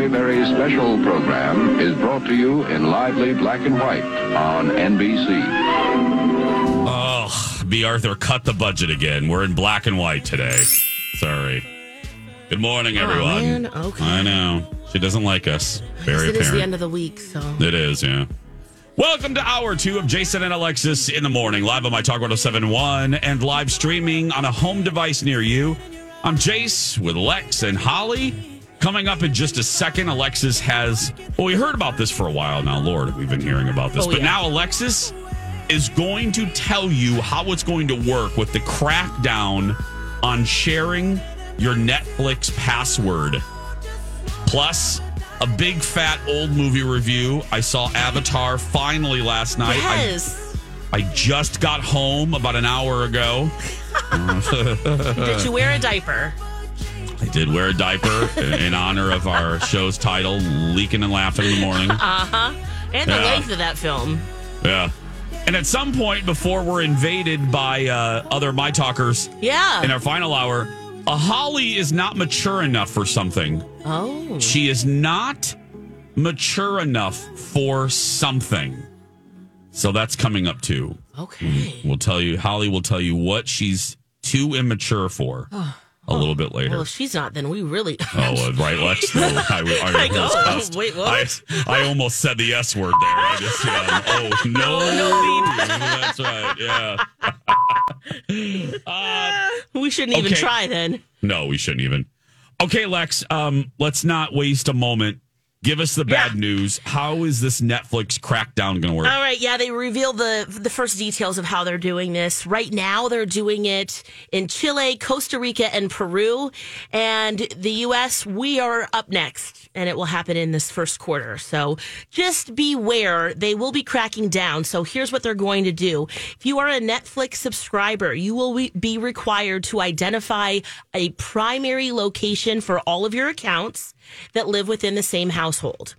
The following very, very special program is brought to you in lively black and white on NBC. Oh, B. Arthur cut the budget again. We're in black and white today. Sorry. Good morning, everyone. man. Okay. I know. She doesn't like us. Very apparent. it is the end of the week, so It is, yeah. Welcome to hour two of Jason and Alexis in the morning, live on my Talk 1071 and live streaming on a home device near you. I'm Jace with Lex and Holly. Coming up in just a second, Alexis has. Well, we heard about this for a while now. Lord, we've been hearing about this. Oh, but yeah. now Alexis is going to tell you how it's going to work with the crackdown on sharing your Netflix password. Plus, a big fat old movie review. I saw Avatar finally last night. I- yes. I, just got home about an hour ago. Did you wear a diaper? I did wear a diaper in honor of our show's title, Leaking and Laughing in the Morning. Uh huh. And the Yeah. length of that film. Yeah. And at some point before we're invaded by uh, other My Talkers Yeah. in our final hour, a Holly is not mature enough for something. oh. She is not mature enough for something. So that's coming up too. Okay. We'll tell you, Holly will tell you what she's too immature for a little bit later. Well, if she's not, then we really. Oh, right, Lex. No, I, I, I go, almost wait, what? I, I almost said the S word there. I just, um, oh, no. That's right, yeah. Uh, we shouldn't even Okay. try then. no, we shouldn't even. Okay, Lex, um, let's not waste a moment. Give us the bad Yeah. news. How is this Netflix crackdown going to work? All right, yeah, they reveal the the first details of how they're doing this. Right now, they're doing it in Chile, Costa Rica, and Peru, and the U.S. We are up next, and it will happen in this first quarter. So just beware; they will be cracking down. So here's what they're going to do: if you are a Netflix subscriber, you will be- be required to identify a primary location for all of your accounts that live within the same household.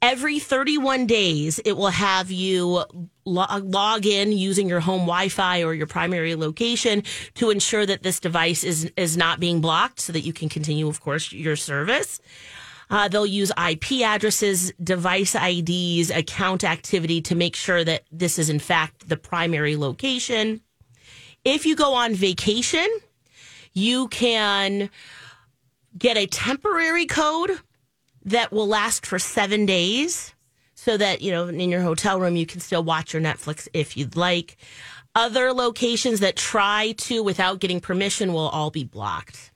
Every 31 days it will have you lo- log in using your home wi-fi or your primary location to ensure that this device is is not being blocked so that you can continue of course your service. Uh, they'll use ip addresses device ids account activity to make sure that this is in fact the primary location. If you go on vacation you can get a temporary code that will last for seven days so that you know in your hotel room you can still watch your netflix if you'd like. Other locations that try to without getting permission will all be blocked.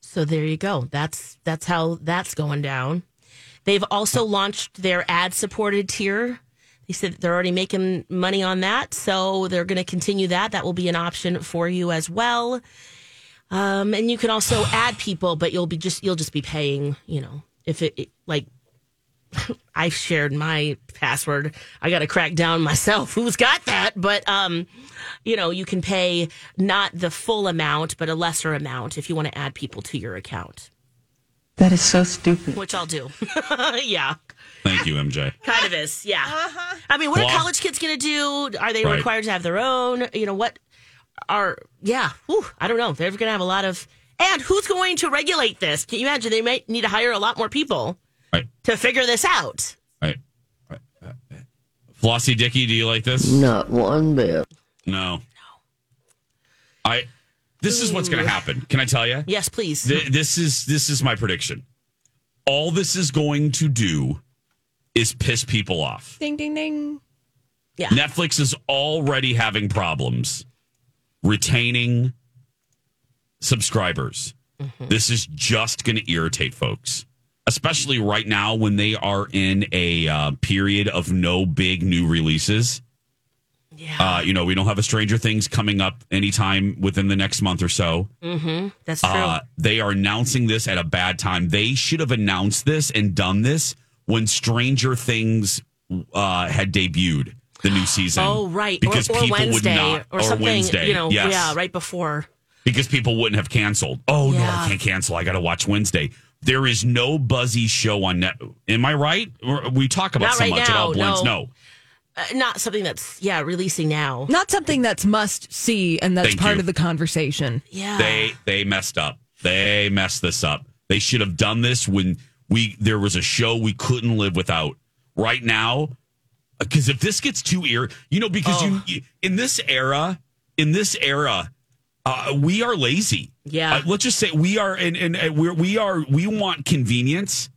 So there you go. That's that's how that's going down. They've also launched their ad supported tier they said they're already making money on that so they're going to continue that that will be an option for you as well um, and you can also add people, but you'll be just you'll just be paying. You know, if it, it like I shared my password, I got to crack down myself. Who's got that? But um, you know, you can pay not the full amount, but a lesser amount if you want to add people to your account, That is so stupid. which I'll do. yeah, Thank you, MJ. kind of is. Yeah. Uh-huh. I mean, what Well, are college kids going to do? Are they Right. required to have their own? You know what? Are yeah? Whew, I don't know. They're going to have a lot of. And who's going to regulate this? Can you imagine? They might need to hire a lot more people Right, to figure this out. right. right. Flossie Dicky, do you like this? Not one bit. No. No. I this is what's going to mm. happen. Can I tell you? Yes, please. Th- this is this is my prediction. All this is going to do is piss people off. Ding, ding, ding. yeah. Netflix is already having problems retaining subscribers. This is just going to irritate folks, especially right now when they are in a uh, period of no big new releases. yeah. Uh, you know, we don't have a Stranger Things coming up anytime within the next month or so. That's true. Uh, they are announcing this at a bad time. They should have announced this and done this when Stranger Things uh, had debuted the new season. oh, right. Because or, or people Wednesday would not, or something. Wednesday, You know, yes. yeah, right before. Because people wouldn't have canceled. Oh no, I can't cancel. I got to watch Wednesday. There is no buzzy show on net. Am I right? We talk about Not so right much. It all now, blends. no. No. Uh, not something that's yeah releasing now. Not something that's must see, and that's Thank part you. of the conversation. Yeah. they they messed up. They messed this up. They should have done this when we there was a show we couldn't live without. Right now, because if this gets too ear, you know, because you, you in this era, in this era, uh, we are lazy. Yeah. Uh, let's just say we are, and and and we're we are we want convenience.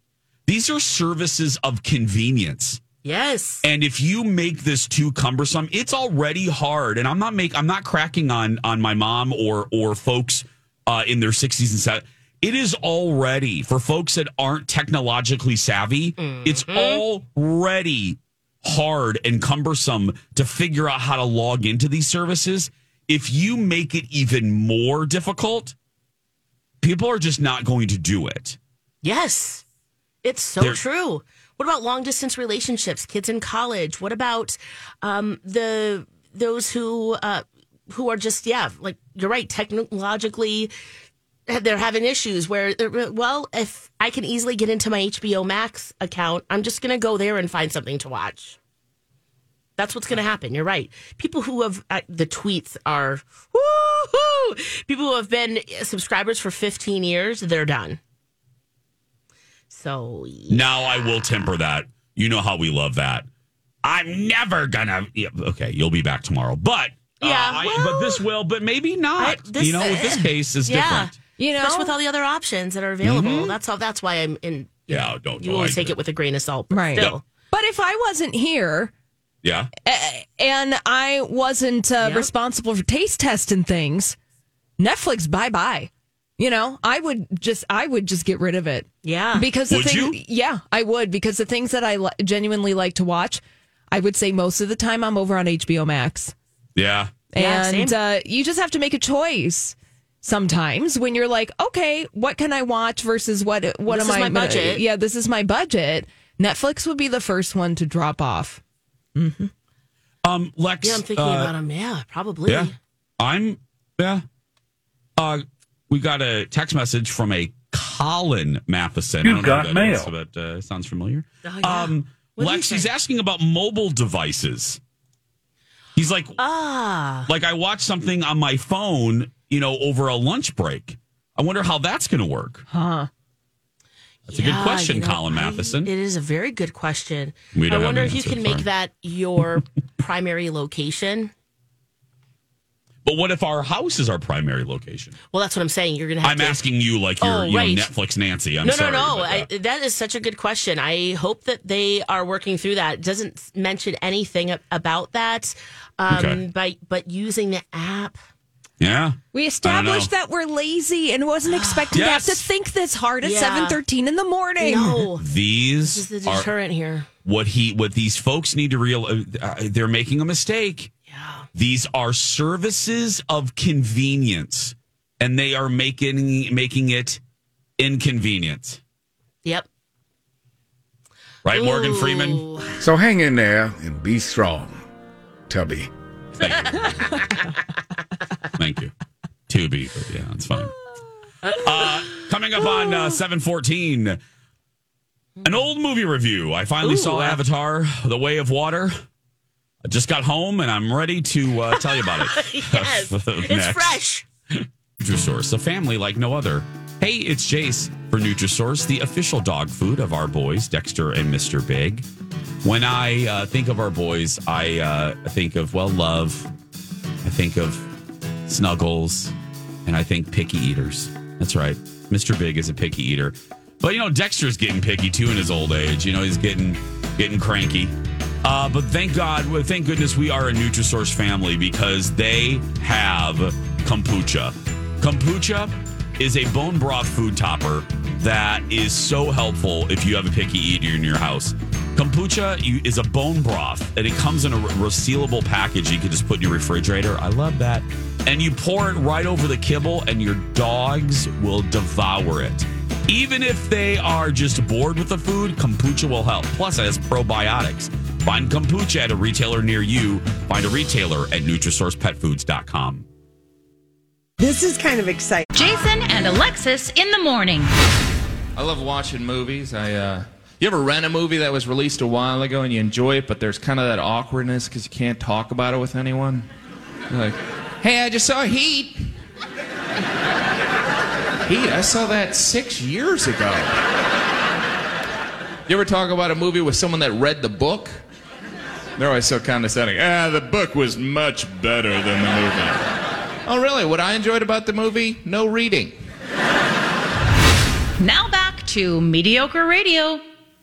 These are services of convenience. yes. And if you make this too cumbersome, it's already hard. And I'm not make I'm not cracking on on my mom or or folks uh, in their 60s and 70s. It is already for folks that aren't technologically savvy. It's already hard and cumbersome to figure out how to log into these services. If you make it even more difficult, people are just not going to do it. Yes. It's so There- true. What about long distance relationships, kids in college? What about um, the those who uh, who are just yeah, like you're right, technologically they're having issues where well, if I can easily get into my HBO Max account, I'm just going to go there and find something to watch. That's what's going to happen. You're right. People who have uh, the tweets are woohoo. People who have been subscribers for 15 years, they're done. So Now I will temper that. You know how we love that. I'm never gonna. Yeah, okay, you'll be back tomorrow, but uh, Yeah, I- well, but this will. But maybe not. I- this- you know, with this case is yeah, different. You know? just with all the other options that are available. That's all. That's why I'm in. Yeah, know, don't- You don't always take it. it with a grain of salt, but Right. Still, But if I wasn't here Yeah, and I wasn't uh, Yep. responsible for taste testing things, Netflix, bye bye. You know, I would just, I would just get rid of it. yeah. Because the Would thing, you? yeah, I would because the things that I li- genuinely like to watch, I would say most of the time I'm over on HBO Max, yeah. Yeah, and same. uh, you just have to make a choice. Sometimes when you're like, okay, what can I watch versus what? What This am is I? my gonna- budget. yeah, this is my budget. Netflix would be the first one to drop off. Um, Lex. yeah, I'm thinking uh, about them. Yeah, probably. Yeah, I'm. Yeah. Uh, we got a text message from a Colin Matheson. You've I don't know got who that is, mail. but uh, sounds familiar. Oh, yeah. Um, What did he Lex, he's asking about mobile devices. He's like, Ah, like I watched something on my phone, you know, over a lunch break. I wonder how that's going to work. Huh. That's a good question, you know, Colin I- Matheson. It is a very good question. I wonder an if you can make that your primary location. but what if our house is our primary location? Well, that's what I'm saying. You're gonna have I'm to. asking you like you're, Oh, you right. know, Netflix Nancy. I'm no, sorry. no, no, but, uh, I, that is such a good question. I hope that they are working through that. It doesn't mention anything about that, um, Okay. but but using the app. Yeah. We established that we're lazy and wasn't expected to have to think this hard at Yeah. seven thirteen in the morning. No, These this is the are deterrent here. what he what these folks need to realize. Uh, they're making a mistake. Yeah. These are services of convenience, and they are making making it inconvenient. Yep. Right, Morgan Freeman. So hang in there and be strong, Tubi. Thank you. Thank you. Tubi, but yeah, it's fine. Uh, coming up on uh, 714, an old movie review. I finally Ooh. saw Avatar, The Way of Water. I just got home and I'm ready to uh, tell you about it. Yes, it's fresh. Nutrisource, a family like no other. Hey, it's Jace for Nutrisource, the official dog food of our boys, Dexter and Mr. Big. When I uh, think of our boys, I uh, think of, well, love. I think of snuggles and I think picky eaters. That's right. Mr. Big is a picky eater. But you know, Dexter's getting picky too in his old age. You know, he's getting getting cranky. Uh, but thank God, thank goodness we are a Nutrisource family because they have kombucha. Kombucha is a bone broth food topper that is so helpful if you have a picky eater in your house. Kombucha is a bone broth, and it comes in a resealable package. You can just put in your refrigerator. I love that. And you pour it right over the kibble, and your dogs will devour it. Even if they are just bored with the food, kombucha will help. Plus, it has probiotics. Find kombucha at a retailer near you. Find a retailer at NutrisourcePetFoods.com. This is kind of exciting. Jason and Alexis in the morning. I love watching movies. I uh, you ever rent a movie that was released a while ago and you enjoy it, but there's kind of that awkwardness because you can't talk about it with anyone. You're like, hey, I just saw Heat. Heat. I saw that six years ago. You ever talk about a movie with someone that read the book? They're always so condescending. Ah, the book was much better than the movie. Oh, really? What I enjoyed about the movie? No reading. Now back to mediocre radio.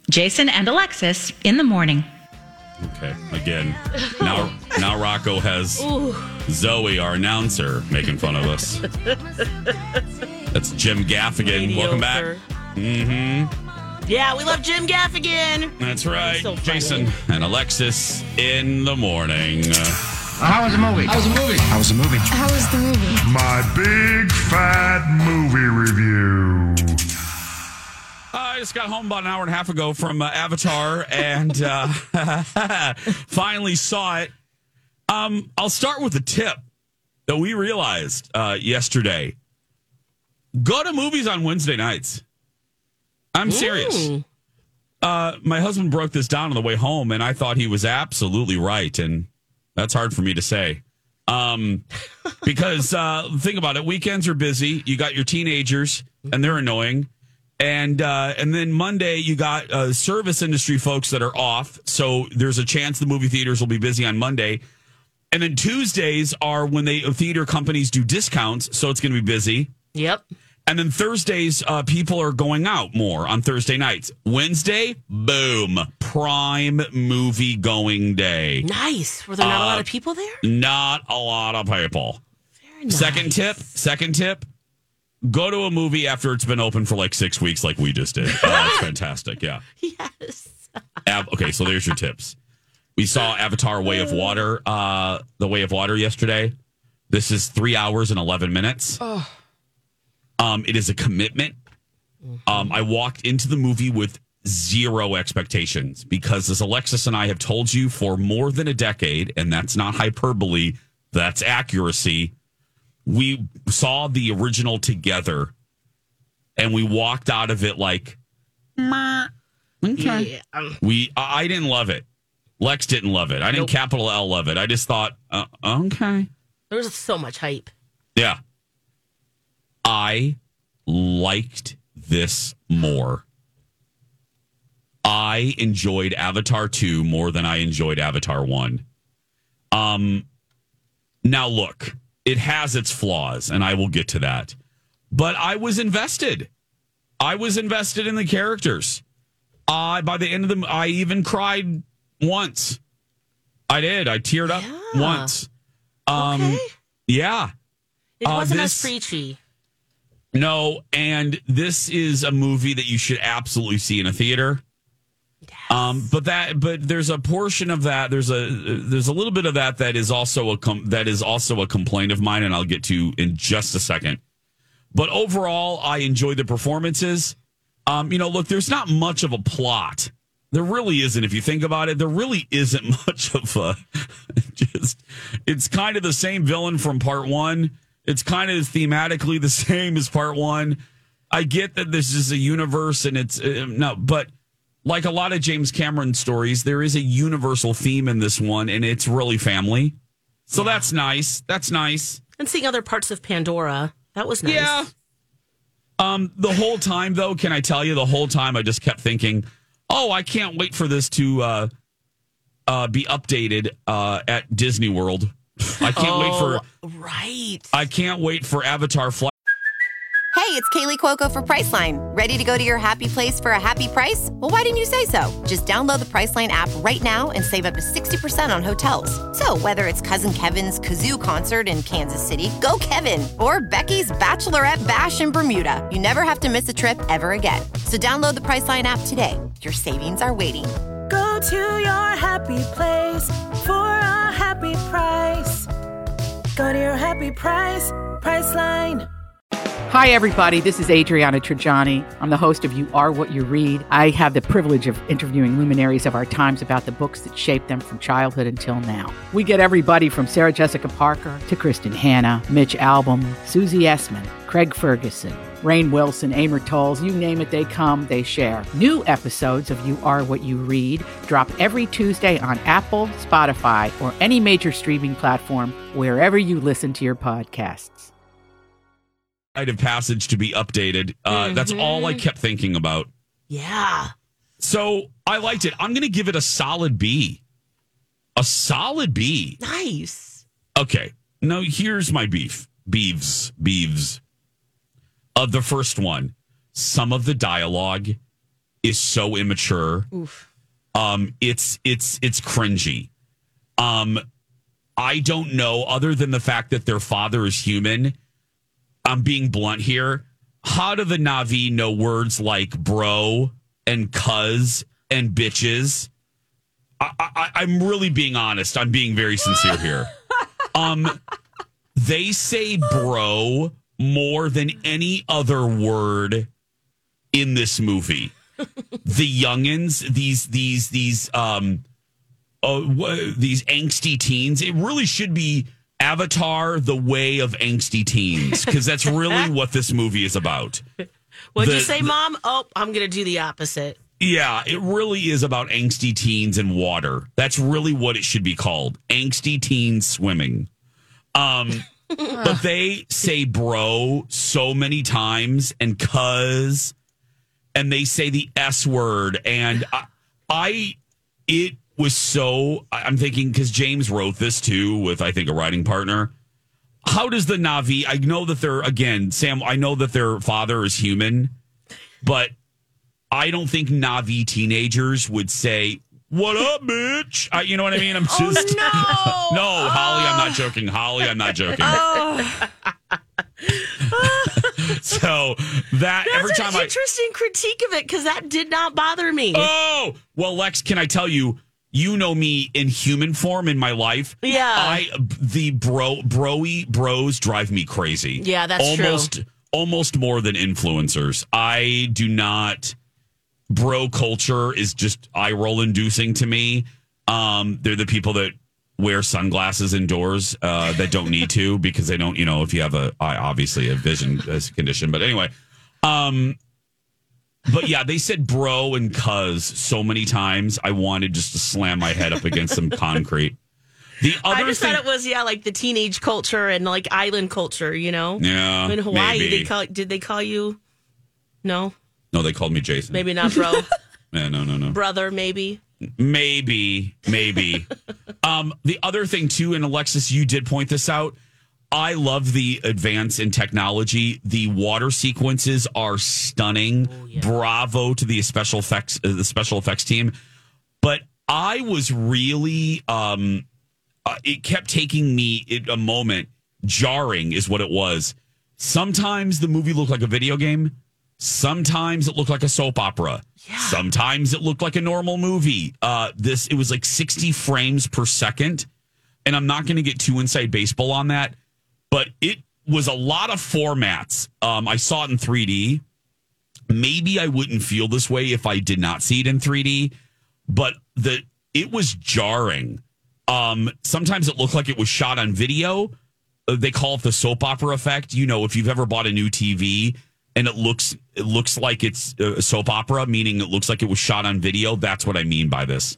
Jason and Alexis in the morning. Okay, again, now now Rocco has Zoe, our announcer, making fun of us. That's Jim Gaffigan. Welcome back. Mm-hmm. Yeah, we love Jim Gaffigan. That's right. So. Jason and Alexis in the morning. Uh, How was the movie? How was the movie? How was the movie? How was the movie? My big fat movie review. I just got home about an hour and a half ago from uh, Avatar and uh, finally saw it. Um, I'll start with a tip that we realized uh, yesterday. Go to movies on Wednesday nights. I'm serious. Ooh. Uh, my husband broke this down on the way home, and I thought he was absolutely right. And that's hard for me to say. Um, because uh, think about it, weekends are busy. You got your teenagers, and they're annoying. And uh, and then Monday you got uh, service industry folks that are off, so there's a chance the movie theaters will be busy on Monday. And then Tuesdays are when they theater companies do discounts, so it's going to be busy. Yep. And then Thursdays, uh, people are going out more on Thursday nights. Wednesday, boom, prime movie going day. Nice. Were there not a lot Uh, of people there? Not a lot of people. Very nice. Second tip, second tip, go to a movie after it's been open for like six weeks, like we just did. Uh, That's fantastic. Yeah. Yes. Av- okay, so there's your tips. We saw Avatar Way of Water, uh, The Way of Water yesterday. This is three hours and 11 minutes. Um, it is a commitment. Um, I walked into the movie with zero expectations because, as Alexis and I have told you for more than a decade, and that's not hyperbole, that's accuracy. We saw the original together and we walked out of it like, "Meh, okay. Yeah. We, I I didn't love it. Lex didn't love it. I didn't Nope. capital L love it. I just thought, uh, okay. There was so much hype. Yeah. I liked this more. I enjoyed Avatar 2 more than I enjoyed Avatar 1. Um now look, it has its flaws and I will get to that. But I was invested. I was invested in the characters. I by the end of the I even cried once. I did. I teared up Yeah. once. Um Okay. yeah. It Uh, wasn't this- as preachy. No, and this is a movie that you should absolutely see in a theater. Um, but that, but there's a portion of that. There's a there's a little bit of that that is also a com- that is also a complaint of mine, and I'll get to in just a second. But overall, I enjoyed the performances. Um, you know, look, there's not much of a plot. There really isn't. If you think about it, there really isn't much of a. Just, it's kind of the same villain from part one. It's kind of thematically the same as part one. I get that this is a universe, and it's uh, no, but like a lot of James Cameron stories, there is a universal theme in this one, and it's really family. So that's nice. That's nice. And seeing other parts of Pandora, that was nice. Yeah. Um, the whole time though, can I tell you, the whole time I just kept thinking, oh, I can't wait for this to uh, uh, be updated uh, at Disney World I can't wait for oh, right. I can't wait for Avatar Flight. Hey, it's Kaley Cuoco for Priceline. Ready to go to your happy place for a happy price? Well, why didn't you say so? Just download the Priceline app right now and save up to 60% on hotels. So, whether it's Cousin Kevin's Kazoo concert in Kansas City, go Kevin, or Becky's Bachelorette Bash in Bermuda, you never have to miss a trip ever again. So, download the Priceline app today. Your savings are waiting. Go to your happy place for a happy price. Go to your happy price, Priceline. Hi, everybody. This is Adriana Trigiani. I'm the host of You Are What You Read. I have the privilege of interviewing luminaries of our times about the books that shaped them from childhood until now. We get everybody from Sarah Jessica Parker to Kristin Hannah, Mitch Albom, Susie Essman, Craig Ferguson, Rainn Wilson, Amor Towles, you name it, they come, they share. New episodes of You Are What You Read drop every Tuesday on Apple, Spotify, or any major streaming platform wherever you listen to your podcasts. rite of passage to be updated. Uh, That's all I kept thinking about. Yeah. So I liked it. I'm going to give it a solid B. A solid B. Nice. Okay. Now here's my beef. Beeves. Beeves. Of the first one, some of the dialogue is so immature. Oof. Um, it's it's it's cringy. Um, I don't know, other than the fact that their father is human. I'm being blunt here. How do the Na'vi know words like bro and cuz and bitches? I, I, I'm really being honest. I'm being very sincere here. Um, they say bro more than any other word in this movie. the youngins, these these these um, uh, these angsty teens. It really should be Avatar: The Way of Angsty Teens because that's really what this movie is about. What'd you say, the- Mom? Oh, I'm going to do the opposite. Yeah, it really is about angsty teens and water. That's really what it should be called. Angsty teens swimming. Um but they say bro so many times and cuz and they say the s word and I, I it was so I'm thinking cuz James wrote this too with I think a writing partner. How does the Na'vi I know that they're again Sam I know that their father is human but I don't think Na'vi teenagers would say, "What up, bitch?" I, you know what I mean? I'm oh, just Oh, no. no, Holly. I'm not joking. Holly, I'm not joking. Oh, so that that's every time an I interesting critique of it because that did not bother me. oh well, Lex, can I tell you? You know me in human form in my life. Yeah. I the bro broy bros drive me crazy. Yeah, that's true. almost almost more than influencers. I do not. Bro culture is just eye roll inducing to me. Um, they're the people that wear sunglasses indoors uh, that don't need to because they don't. You know, if you have a obviously a vision condition, but anyway. Um, but yeah, they said bro and cuz so many times. I wanted just to slam my head up against some concrete. The other I just thing, thought it was yeah, like the teenage culture and like island culture. You know, Yeah, In Hawaii, maybe. they call did they call you? No, no, they called me Jason. maybe not, bro. Yeah, no, no, no. Brother, maybe. Maybe, maybe. um, the other thing too, and Alexis, you did point this out. I love the advance in technology. The water sequences are stunning. Bravo to the special effects, uh, the special effects team. But I was really, um, uh, it kept taking me it, a moment. Jarring is what it was. Sometimes the movie looked like a video game. Sometimes it looked like a soap opera. Sometimes it looked like a normal movie. Uh, this it was like 60 frames per second. And I'm not going to get too inside baseball on that, but it was a lot of formats. Um, I saw it in 3D. Maybe I wouldn't feel this way if I did not see it in 3D, but the it was jarring. Um, sometimes it looked like it was shot on video. They call it the soap opera effect. You know, if you've ever bought a new TV and it looks it looks like it's a soap opera, meaning it looks like it was shot on video. That's what I mean by this.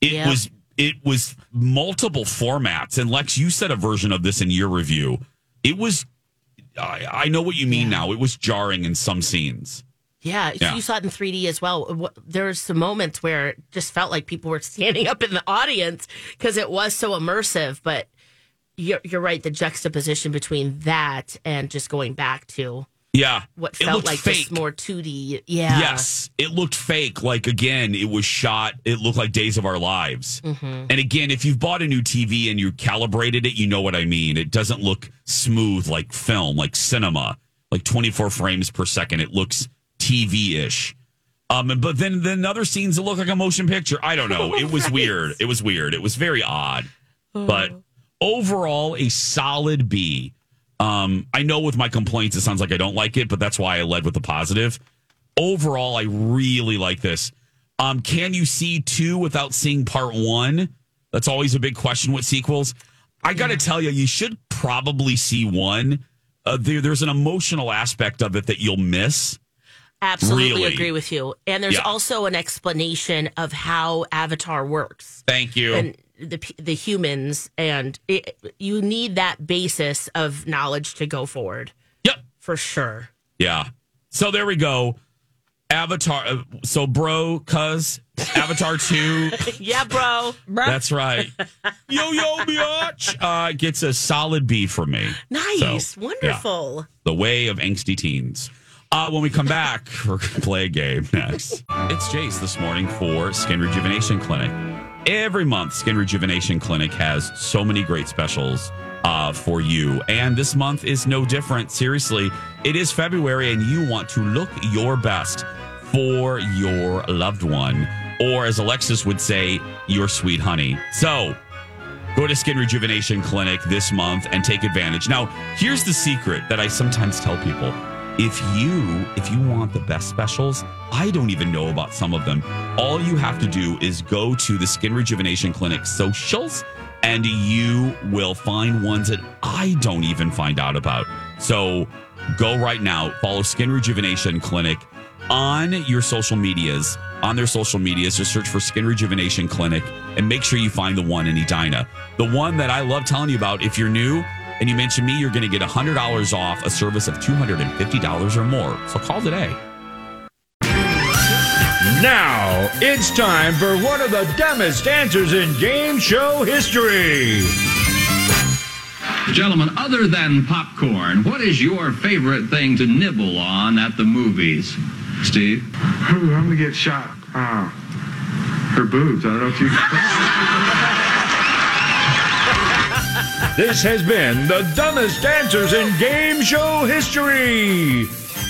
It Yeah. was it was multiple formats. And Lex, you said a version of this in your review. It was I, I know what you mean now. It was jarring in some scenes. Yeah, Yeah. you saw it in 3D as well. Wh- There's some moments where it just felt like people were standing up in the audience because it was so immersive. But you're, you're right. The juxtaposition between that and just going back to Yeah. what It felt looked like fake. this more 2D. Yeah. Yes, it looked fake. Like again, it was shot. It looked like Days of Our Lives. Mhm. And again, if you've bought a new TV and you calibrated it, you know what I mean. It doesn't look smooth like film, like cinema, like 24 frames per second. It looks TV ish. Um, but then then other scenes that look like a motion picture. I don't know. It was weird. It was weird. It was very odd. But overall, a solid B. Um, I know with my complaints, it sounds like I don't like it, but that's why I led with the positive. Overall, I really like this. Um, can you see two without seeing part one? That's always a big question with sequels. I got to tell you, you should probably see one. Uh, there, there's an emotional aspect of it that you'll miss. Absolutely Really? agree with you. And there's Yeah. also an explanation of how Avatar works. Thank you. And the the humans and it, you need that basis of knowledge to go forward. Yep. For sure. Yeah. So there we go. Avatar. Uh, so, bro, cuz Avatar 2. yeah, bro. bro. That's right. Yo, yo, biatch. Uh, gets a solid B from me. Nice. So, yeah. Wonderful. The way of angsty teens. Uh, when we come back, we're going to play a game next. It's Jace this morning for Skin Rejuvenation Clinic. Every month, Skin Rejuvenation Clinic has so many great specials uh, for you. And this month is no different. Seriously, it is February and you want to look your best for your loved one, or as Alexis would say, your sweet honey. So, Go to Skin Rejuvenation Clinic this month and take advantage. Now, here's the secret that I sometimes tell people. If you if you want the best specials, I don't even know about some of them. All you have to do is go to the Skin Rejuvenation Clinic socials and you will find ones that I don't even find out about. So, go right now, follow Skin Rejuvenation Clinic on your social medias, on their social medias, just search for Skin Rejuvenation Clinic and make sure you find the one in Edina. The one that I love telling you about, if you're new and you mention me, you're going to get $100 off a service of $250 or more. So call today. Now it's time for one of the dumbest answers in game show history. Gentlemen, other than popcorn, what is your favorite thing to nibble on at the movies? Steve? Ooh, I'm gonna get shot. Ah, her boobs. I don't know if you. This has been the dumbest dancers in game show history.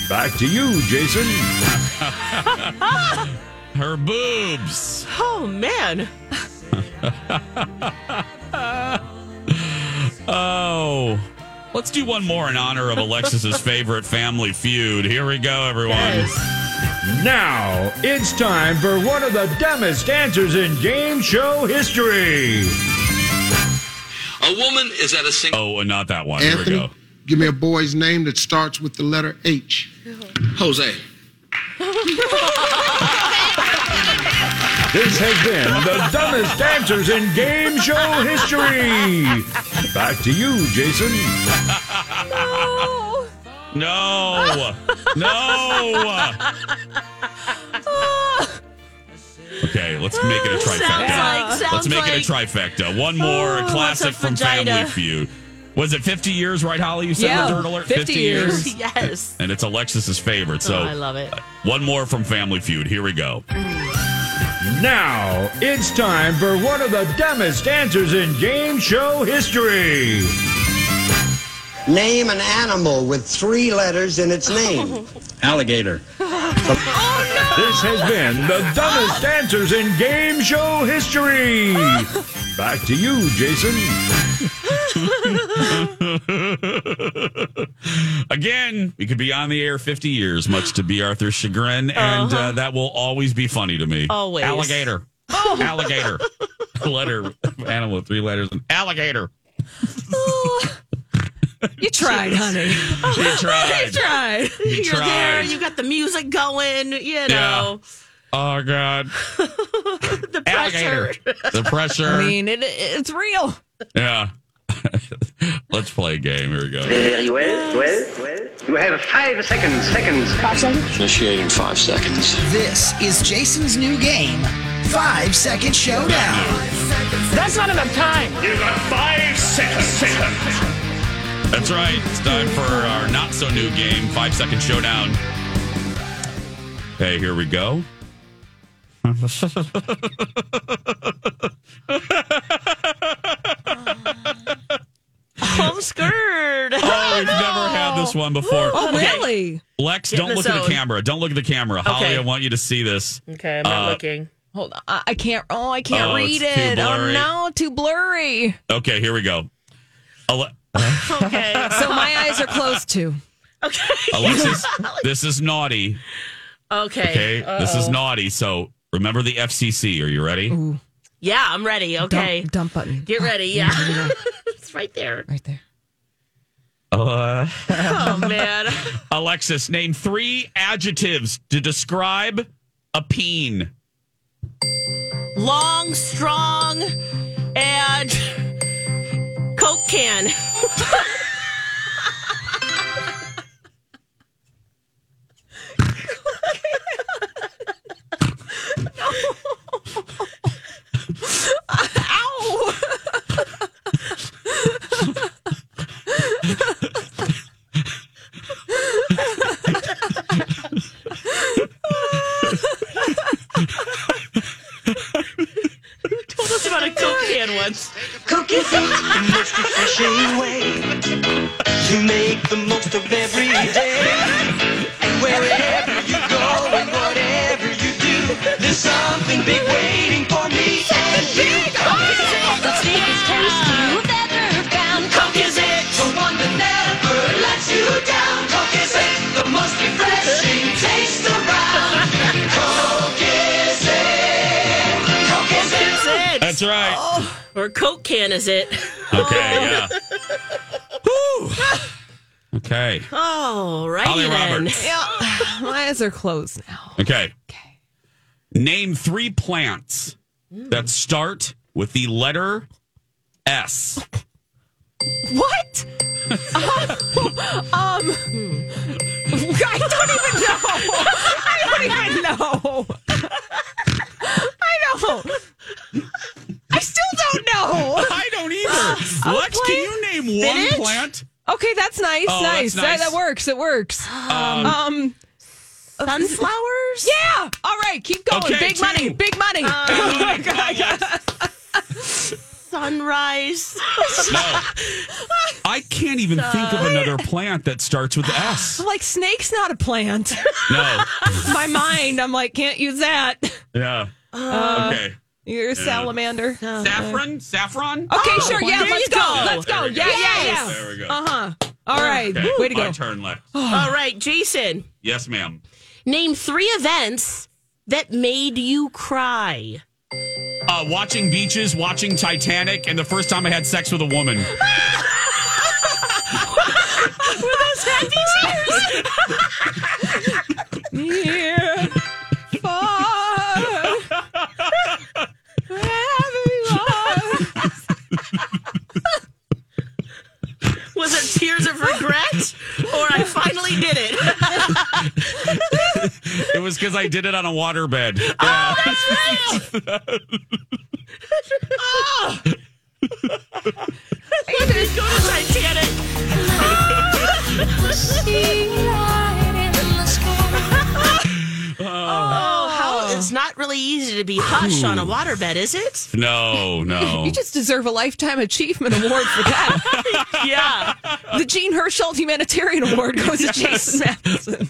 Back to you, Jason. Her boobs. Oh man. Oh. Let's do one more in honor of Alexis's favorite family feud. Here we go, everyone. Now it's time for one of the dumbest answers in game show history. A woman is at a single. Oh, and not that one. Here we go. give me a boy's name that starts with the letter H. Jose. This has been the dumbest answers in game show history. Back to you, Jason. No. No. No. Oh. Okay, let's make it a trifecta. Sounds like- let's sounds make it a trifecta. One more Oh, classic from vagina? Family Feud. Was it 50 years, right, Holly? You said Yeah, the Dirt Alert? 50 years. Yes. And it's Alexis's favorite. So Oh, I love it. one more from Family Feud. Here we go. Now it's time for one of the dumbest answers in game show history. Name an animal with three letters in its name. Oh. Alligator. This has been the dumbest dancers in game show history. Back to you, Jason. Again, we could be on the air 50 years, much to B. Arthur's chagrin, and uh, Uh-huh. that will always be funny to me. Always. Alligator. Alligator. Letter, animal three letters. Alligator. You tried, honey. You tried. you tried. You You're there. You got the music going. You know Oh, God. the Alligator. pressure. The pressure. I mean, it, it's real. yeah. Let's play a game. Here we go. Very well, well, well. You have five seconds, seconds. Five seconds? Initiating five seconds. This is Jason's new game, Five Second Showdown. That's not enough time. You got five seconds. That's right. It's time for our not so new game, five second showdown. Hey, here we go. I'm scared. Oh, we've never had this one before. Oh, Okay. really? Lex, Get don't in the look at the zone. camera. Don't look at the camera. Holly, Okay. I want you to see this. Okay, I'm not Uh, looking. Hold on. I I can't. Oh, I can't Oh, read it's too it. Oh, blurry. no. Too blurry. Okay, here we go. Ale- Okay. So my eyes are closed too. Okay. Alexis, this is naughty. Okay. Okay, this is naughty. So remember the FCC. Are you ready? Yeah, I'm ready. Okay. Dump, dump button. Get ready. Yeah. it's right there. Right there. Uh, Oh, man. Alexis, name three adjectives to describe a peen. Long, strong, and Coke can. Ow! Coke is it? Okay, yeah. Whew. Okay. Oh, right Holly then. Roberts. Yeah. My eyes are closed now. Okay. Okay. Name three plants that start with the letter S. What? um, um, I don't even know. I don't even know. I don't. I still don't know. I don't either. Lex, can you name one Spinach? plant? Okay, that's nice. Oh, nice. that's nice. That, that works. It works. Um, Um, Sunflowers? yeah. All right, keep going. Okay, big two. money. Big money. Sunrise. No. I can't even think of another plant that starts with S. I'm like snake's not a plant. No. My mind, I'm like, can't use that. Yeah. Uh, okay. You're a salamander. Saffron? Saffron? Okay, Oh, sure. Yeah, let's go. go. Let's go. There we Yeah, yeah, yeah. There we go. Uh huh. All right. Okay, Way to go. my go. turn, Lex. All right, Jason. Yes, ma'am. Name three events that made you cry. Uh, watching beaches, watching Titanic, and the first time I had sex with a woman. Were those happy tears? Yeah. Was it tears of regret? Or I finally did it? It was because I did it on a waterbed. Oh, that's right. oh. I didn't go to Titanic. Oh, it's not really easy to be hush on a waterbed, is it? No, no. You just deserve a lifetime achievement award for that. Yeah. the Jean Hersholt Humanitarian Award goes to Jason Matheson.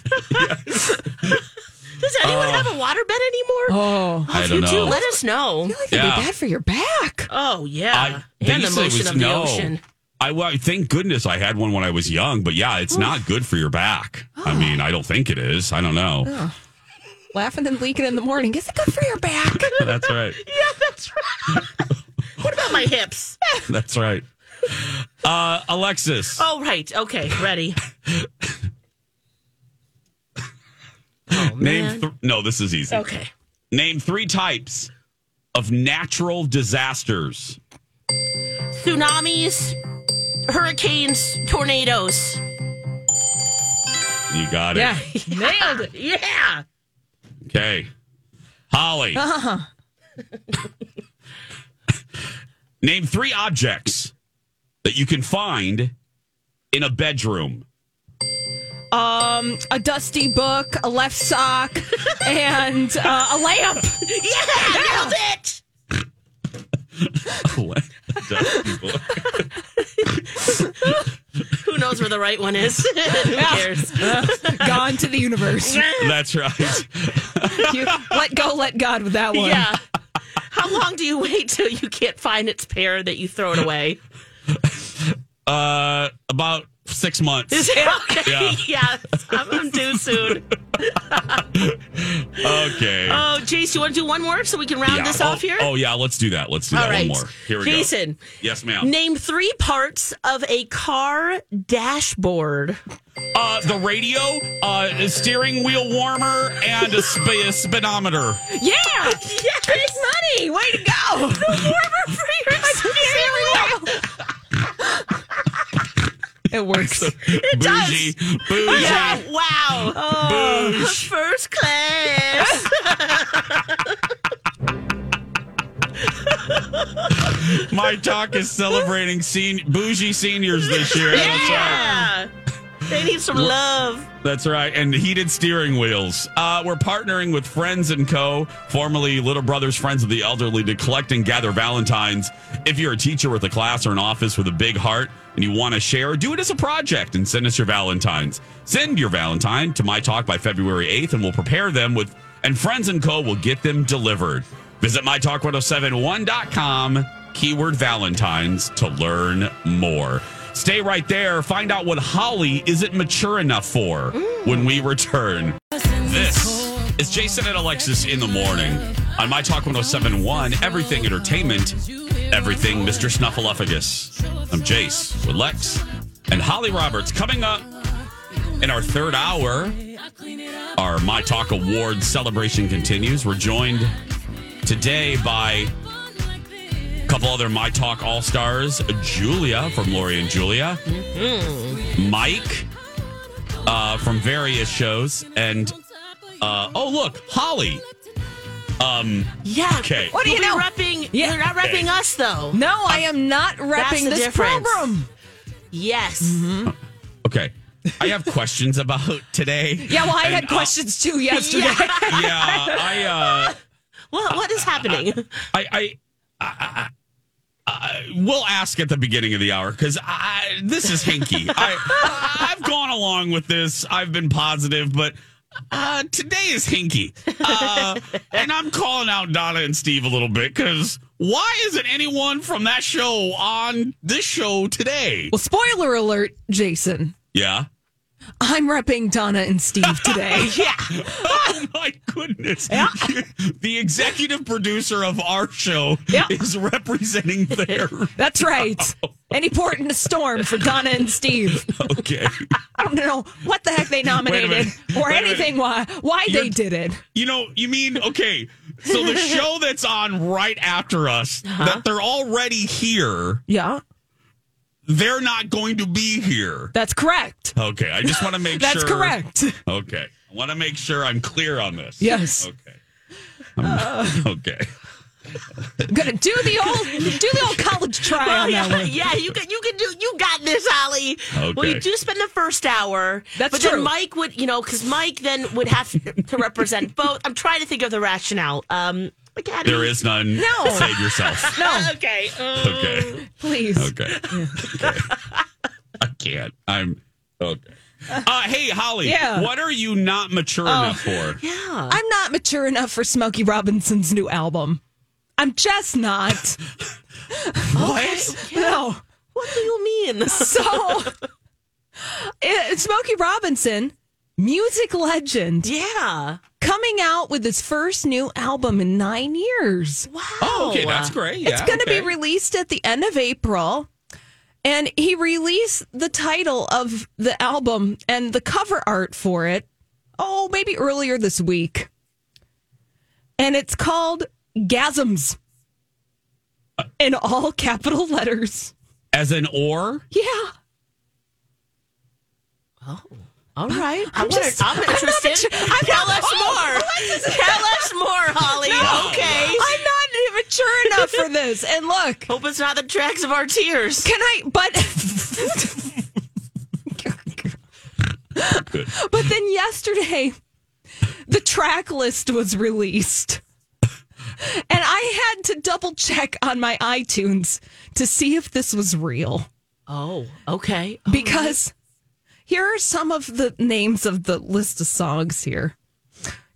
Does anyone Oh. have a waterbed anymore? Oh, I if don't you do, know. let us know. It'd Yeah. be bad for your back. Oh yeah, I, they and the used to say it motion was- of the no. ocean. I well, thank goodness I had one when I was young, but yeah, it's oh. not good for your back. I ah. mean, I don't think it is. I don't know. Oh. Oh. Laughing and leaking in the morning. Is it good for your back? That's right. Yeah, that's right. what about my hips? That's right. Uh, Alexis, Oh right, okay, ready. name man. th- no. This is easy. Okay. Name three types of natural disasters. Tsunamis, hurricanes, tornadoes. You got it. Yeah, nailed it. Yeah. Okay. Holly, Uh-huh. Name three objects that you can find in a bedroom. Um, a dusty book, a left sock, and uh, a lamp. Yeah, nailed it. Who knows where the right one is? Who cares? Gone to the universe. That's right. You let go, let God with that one. Yeah. How long do you wait till you can't find its pair that you throw it away? Uh, about six months. Is it okay? Yeah. Yeah, I'm, I'm due soon. Okay. Oh, Jace, you want to do one more so we can round Yeah. this oh, off here? Oh, yeah, let's do that. Let's do All that right. one more. Here we Jason, go. Yes, ma'am. Name three parts of a car dashboard. Uh, the radio, uh, a steering wheel warmer, and a, sp- a speedometer. Yeah! Yes! Big money! Way to go! The warmer for your steering wheel. It works. It Bougie. does. Bougie. Yeah, wow. Oh, Boosh. first class. My talk is celebrating sen- bougie seniors this year. Yeah. They need some love. That's right. And heated steering wheels. Uh, we're partnering with Friends and Co., formerly Little Brothers Friends of the Elderly, to collect and gather Valentines. If you're a teacher with a class or an office with a big heart and you want to share, do it as a project and send us your Valentines. Send your Valentine to My Talk by February 8th, and we'll prepare them with, and Friends and Co. will get them delivered. Visit mytalk1071.com, keyword Valentines to learn more. Stay right there. Find out what Holly isn't mature enough for when we return. This is Jason and Alexis in the morning on My Talk 1071, Everything Entertainment, Everything Mr. Snuffleupagus. I'm Jace with Lex and Holly Roberts. Coming up in our third hour, our My Talk Awards celebration continues. We're joined today by couple other My Talk All Stars, Julia from Lori and Julia, Mike uh, from various shows, and uh, oh look, Holly. Um, Yeah. Okay. What do you know? Repping, Yeah. You're not repping us, though. No, I am not That's repping this difference. program. Yes. okay. I have questions about today. Yeah, well, I And, had uh, questions too yesterday. Yeah. yeah, I uh, What, what is happening? I, I, I, I, we'll ask at the beginning of the hour because this is hinky. I, I've gone along with this. I've been positive, but uh, today is hinky. Uh, and I'm calling out Donna and Steve a little bit because why isn't anyone from that show on this show today? well, spoiler alert, Jason. Yeah. I'm repping Donna and Steve today. yeah. Oh my goodness. The executive producer of our show Yeah. is representing their. That's right. Oh. Any port in a storm for Donna and Steve. Okay. I don't know what the heck they nominated or Wait anything why why they You're- did it. You know, you mean, okay, so the show that's on right after us, that uh-huh. they're already here, Yeah, they're not going to be here. that's correct. Okay, I just want to make sure That's sure. correct. Okay. I want to make sure I'm clear on this. Yes. Okay. I'm- uh. okay. Gonna do the old do the old college try Well, on yeah, that one. yeah, you can, you can do, you got this, Holly. Well, you do spend the first hour. That's but true. then Mike would, you know, because Mike then would have to represent both. I'm trying to think of the rationale. Um, like, how do There you- is none. No. Save yourself. No, Okay. um, Okay. please. Okay. okay. I can't. I'm okay. Uh, hey, Holly. Yeah. What are you not mature enough for? Yeah. I'm not mature enough for Smokey Robinson's new album. I'm just not. What? No. What do you mean? So, it, Smokey Robinson, music legend, yeah. coming out with his first new album in nine years. Wow. Oh, okay. That's great. Yeah, it's going to okay. be released at the end of April. And he released the title of the album and the cover art for it, oh, maybe earlier this week. And it's called Gasms in all capital letters. As an or? Yeah. Oh. All right. I'm, I'm just- I'm I'm not interested. mature- I'm Tell not- us oh, more. Alexis- Tell us more, Holly. No, Okay. I'm not mature enough for this. And look, Hope it's not the tracks of our tears. can I? But but then yesterday, the track list was released. And I had to double check on my iTunes to see if this was real. Oh, okay. Because here are some of the names of the list of songs here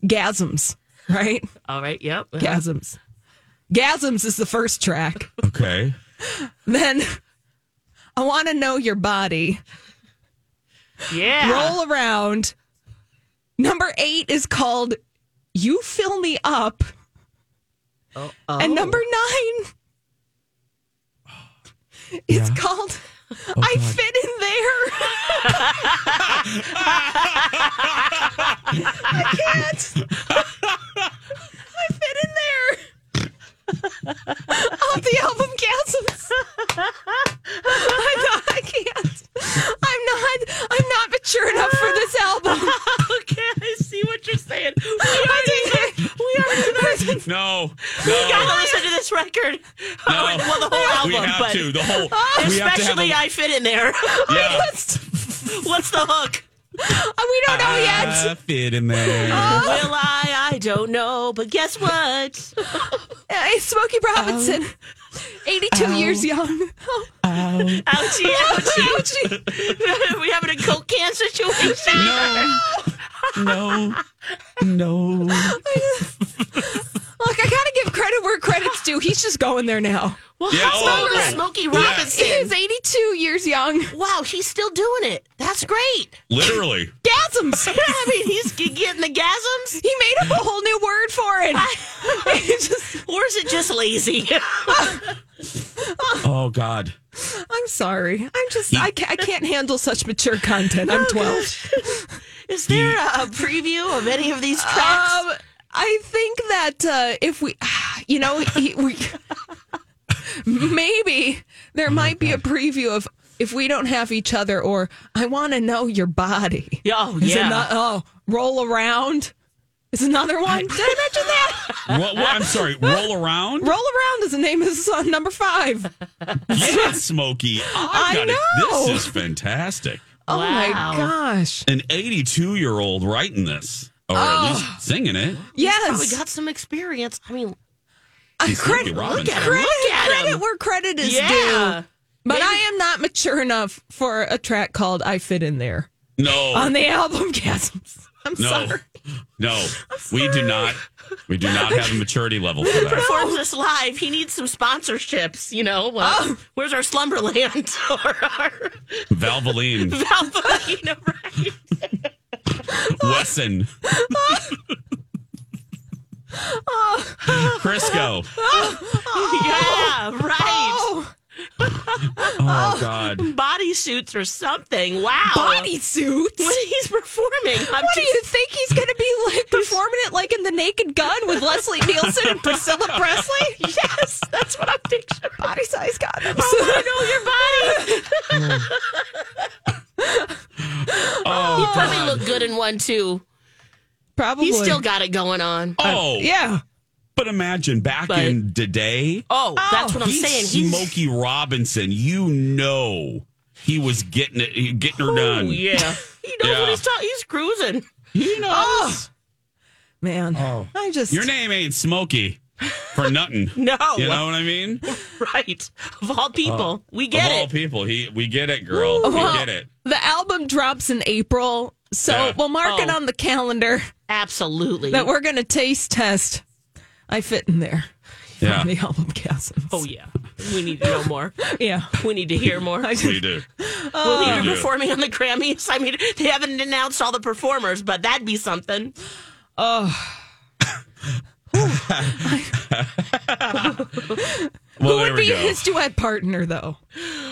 Gasms, right? All right. Yep. uh-huh. Gasms. Gasms is the first track. Okay. Then I want to know your body. Yeah. Roll around. Number eight is called You Fill Me Up. Oh, And number oh. nine is called oh, I Fit in There. I can't. I fit in there. Of the album Gasms. I thought I can't. I'm not I'm not mature enough for this album. Okay, I see what you're saying. We are, already, we already No. we No. gotta listen to this record. No. well, the whole album, We have but to. The whole. We have to have especially a, I fit in there. Yeah. What's the hook? Uh, we don't know yet. I fit in there. Oh. Will I? I don't know, but guess what? Hey, Smokey Robinson, 82 years young. Ouchie, ouchie. we having a coke can situation? No. No. No. Look, I gotta give credit where credit's due. He's just going there now. Well, Yeah, how old is right. Smokey Yeah. Robinson? He's 82 years young. Wow, he's still doing it. That's great. Literally. Gasms. I mean, he's getting the gasms. He made up a whole new word for it. He just- Or is it just lazy? Oh God. I'm sorry. I'm just, I can't, I can't handle such mature content. I'm 12. Is there a, a preview of any of these tracks? Um, I think that uh, if we, you know, he, we maybe there might be a preview of if we don't have each other, or I want to know your body. oh, Is yeah. it not, oh, roll around is another one. Did I mention that? What, what, I'm sorry. Roll around. roll around is the name of song number five. Yeah, Smokey. I got it. know. This is fantastic. Oh my gosh! An 82 year old writing this, or at oh. least singing it. Yes, Probably got some experience. I mean, He's credit, look at credit, Look at credit him. where credit is Yeah. due. But Maybe- I am not mature enough for a track called "I Fit in There" No. on the album Gasms. I'm no. sorry. No. We do not. We do not have a maturity level for that. performs this live. He needs some sponsorships, you know. Well, Oh. Where's our Slumberland or our Valvoline, Valvoline, right? Wesson, oh. Crisco. yeah, right. Oh. Oh, Oh God. Bodysuits or something. Wow. bodysuits. When he's performing. I'm What do you think he's going to be like performing it like in The Naked Gun with Leslie Nielsen and Priscilla Presley? Yes, that's what I'm picturing. Body size condoms. Oh, I want to know your body. Oh He'd probably God. look good in one too. Probably. He's still got it going on. Oh Yeah. But imagine back But- in the day. Oh, that's what I'm he's saying. He's Smokey Robinson. You know he was getting it, getting her done. Oh, yeah. He knows Yeah. what he's talking. He's cruising. He knows. Oh. Man. Oh. I just. Your name ain't Smokey for nothing. No. You know what I mean? Right. Of all people, uh, we get it. of all people, he we get it, girl. we Well, get it. The album drops in April. So Yeah. we'll mark it Oh. on the calendar Absolutely. that we're going to taste test. I fit in there. Yeah. On the album Gasms. oh, yeah. We need to know more. Yeah. We need to hear more. We do. Will he We be performing on the Grammys? I mean, they haven't announced all the performers, but that'd be something. Oh. Well, Who would be go. his duet partner, though?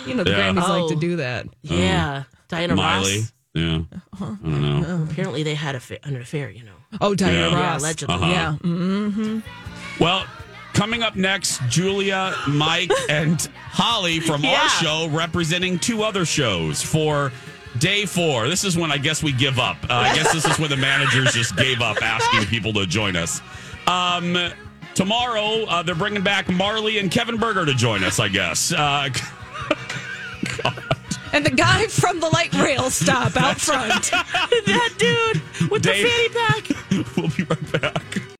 You know, the Yeah. Grammys like to Oh. do that. Oh. Yeah. Diana Miley. Ross. Yeah. I don't know. Apparently, they had a fa- an affair, you know. Oh, Diana Yeah. Yeah, Ross. allegedly. Uh-huh. Yeah. Mm-hmm. Well, coming up next, Julia, Mike, and Holly from Yeah. our show representing two other shows for day four. This is when I guess we give up. Uh, I guess this is when the managers just gave up asking people to join us. Um, Tomorrow, uh, they're bringing back Marley and Kevin Berger to join us, I guess. Uh, and the guy from the light rail stop out front. that dude with Dave, the fanny pack. We'll be right back.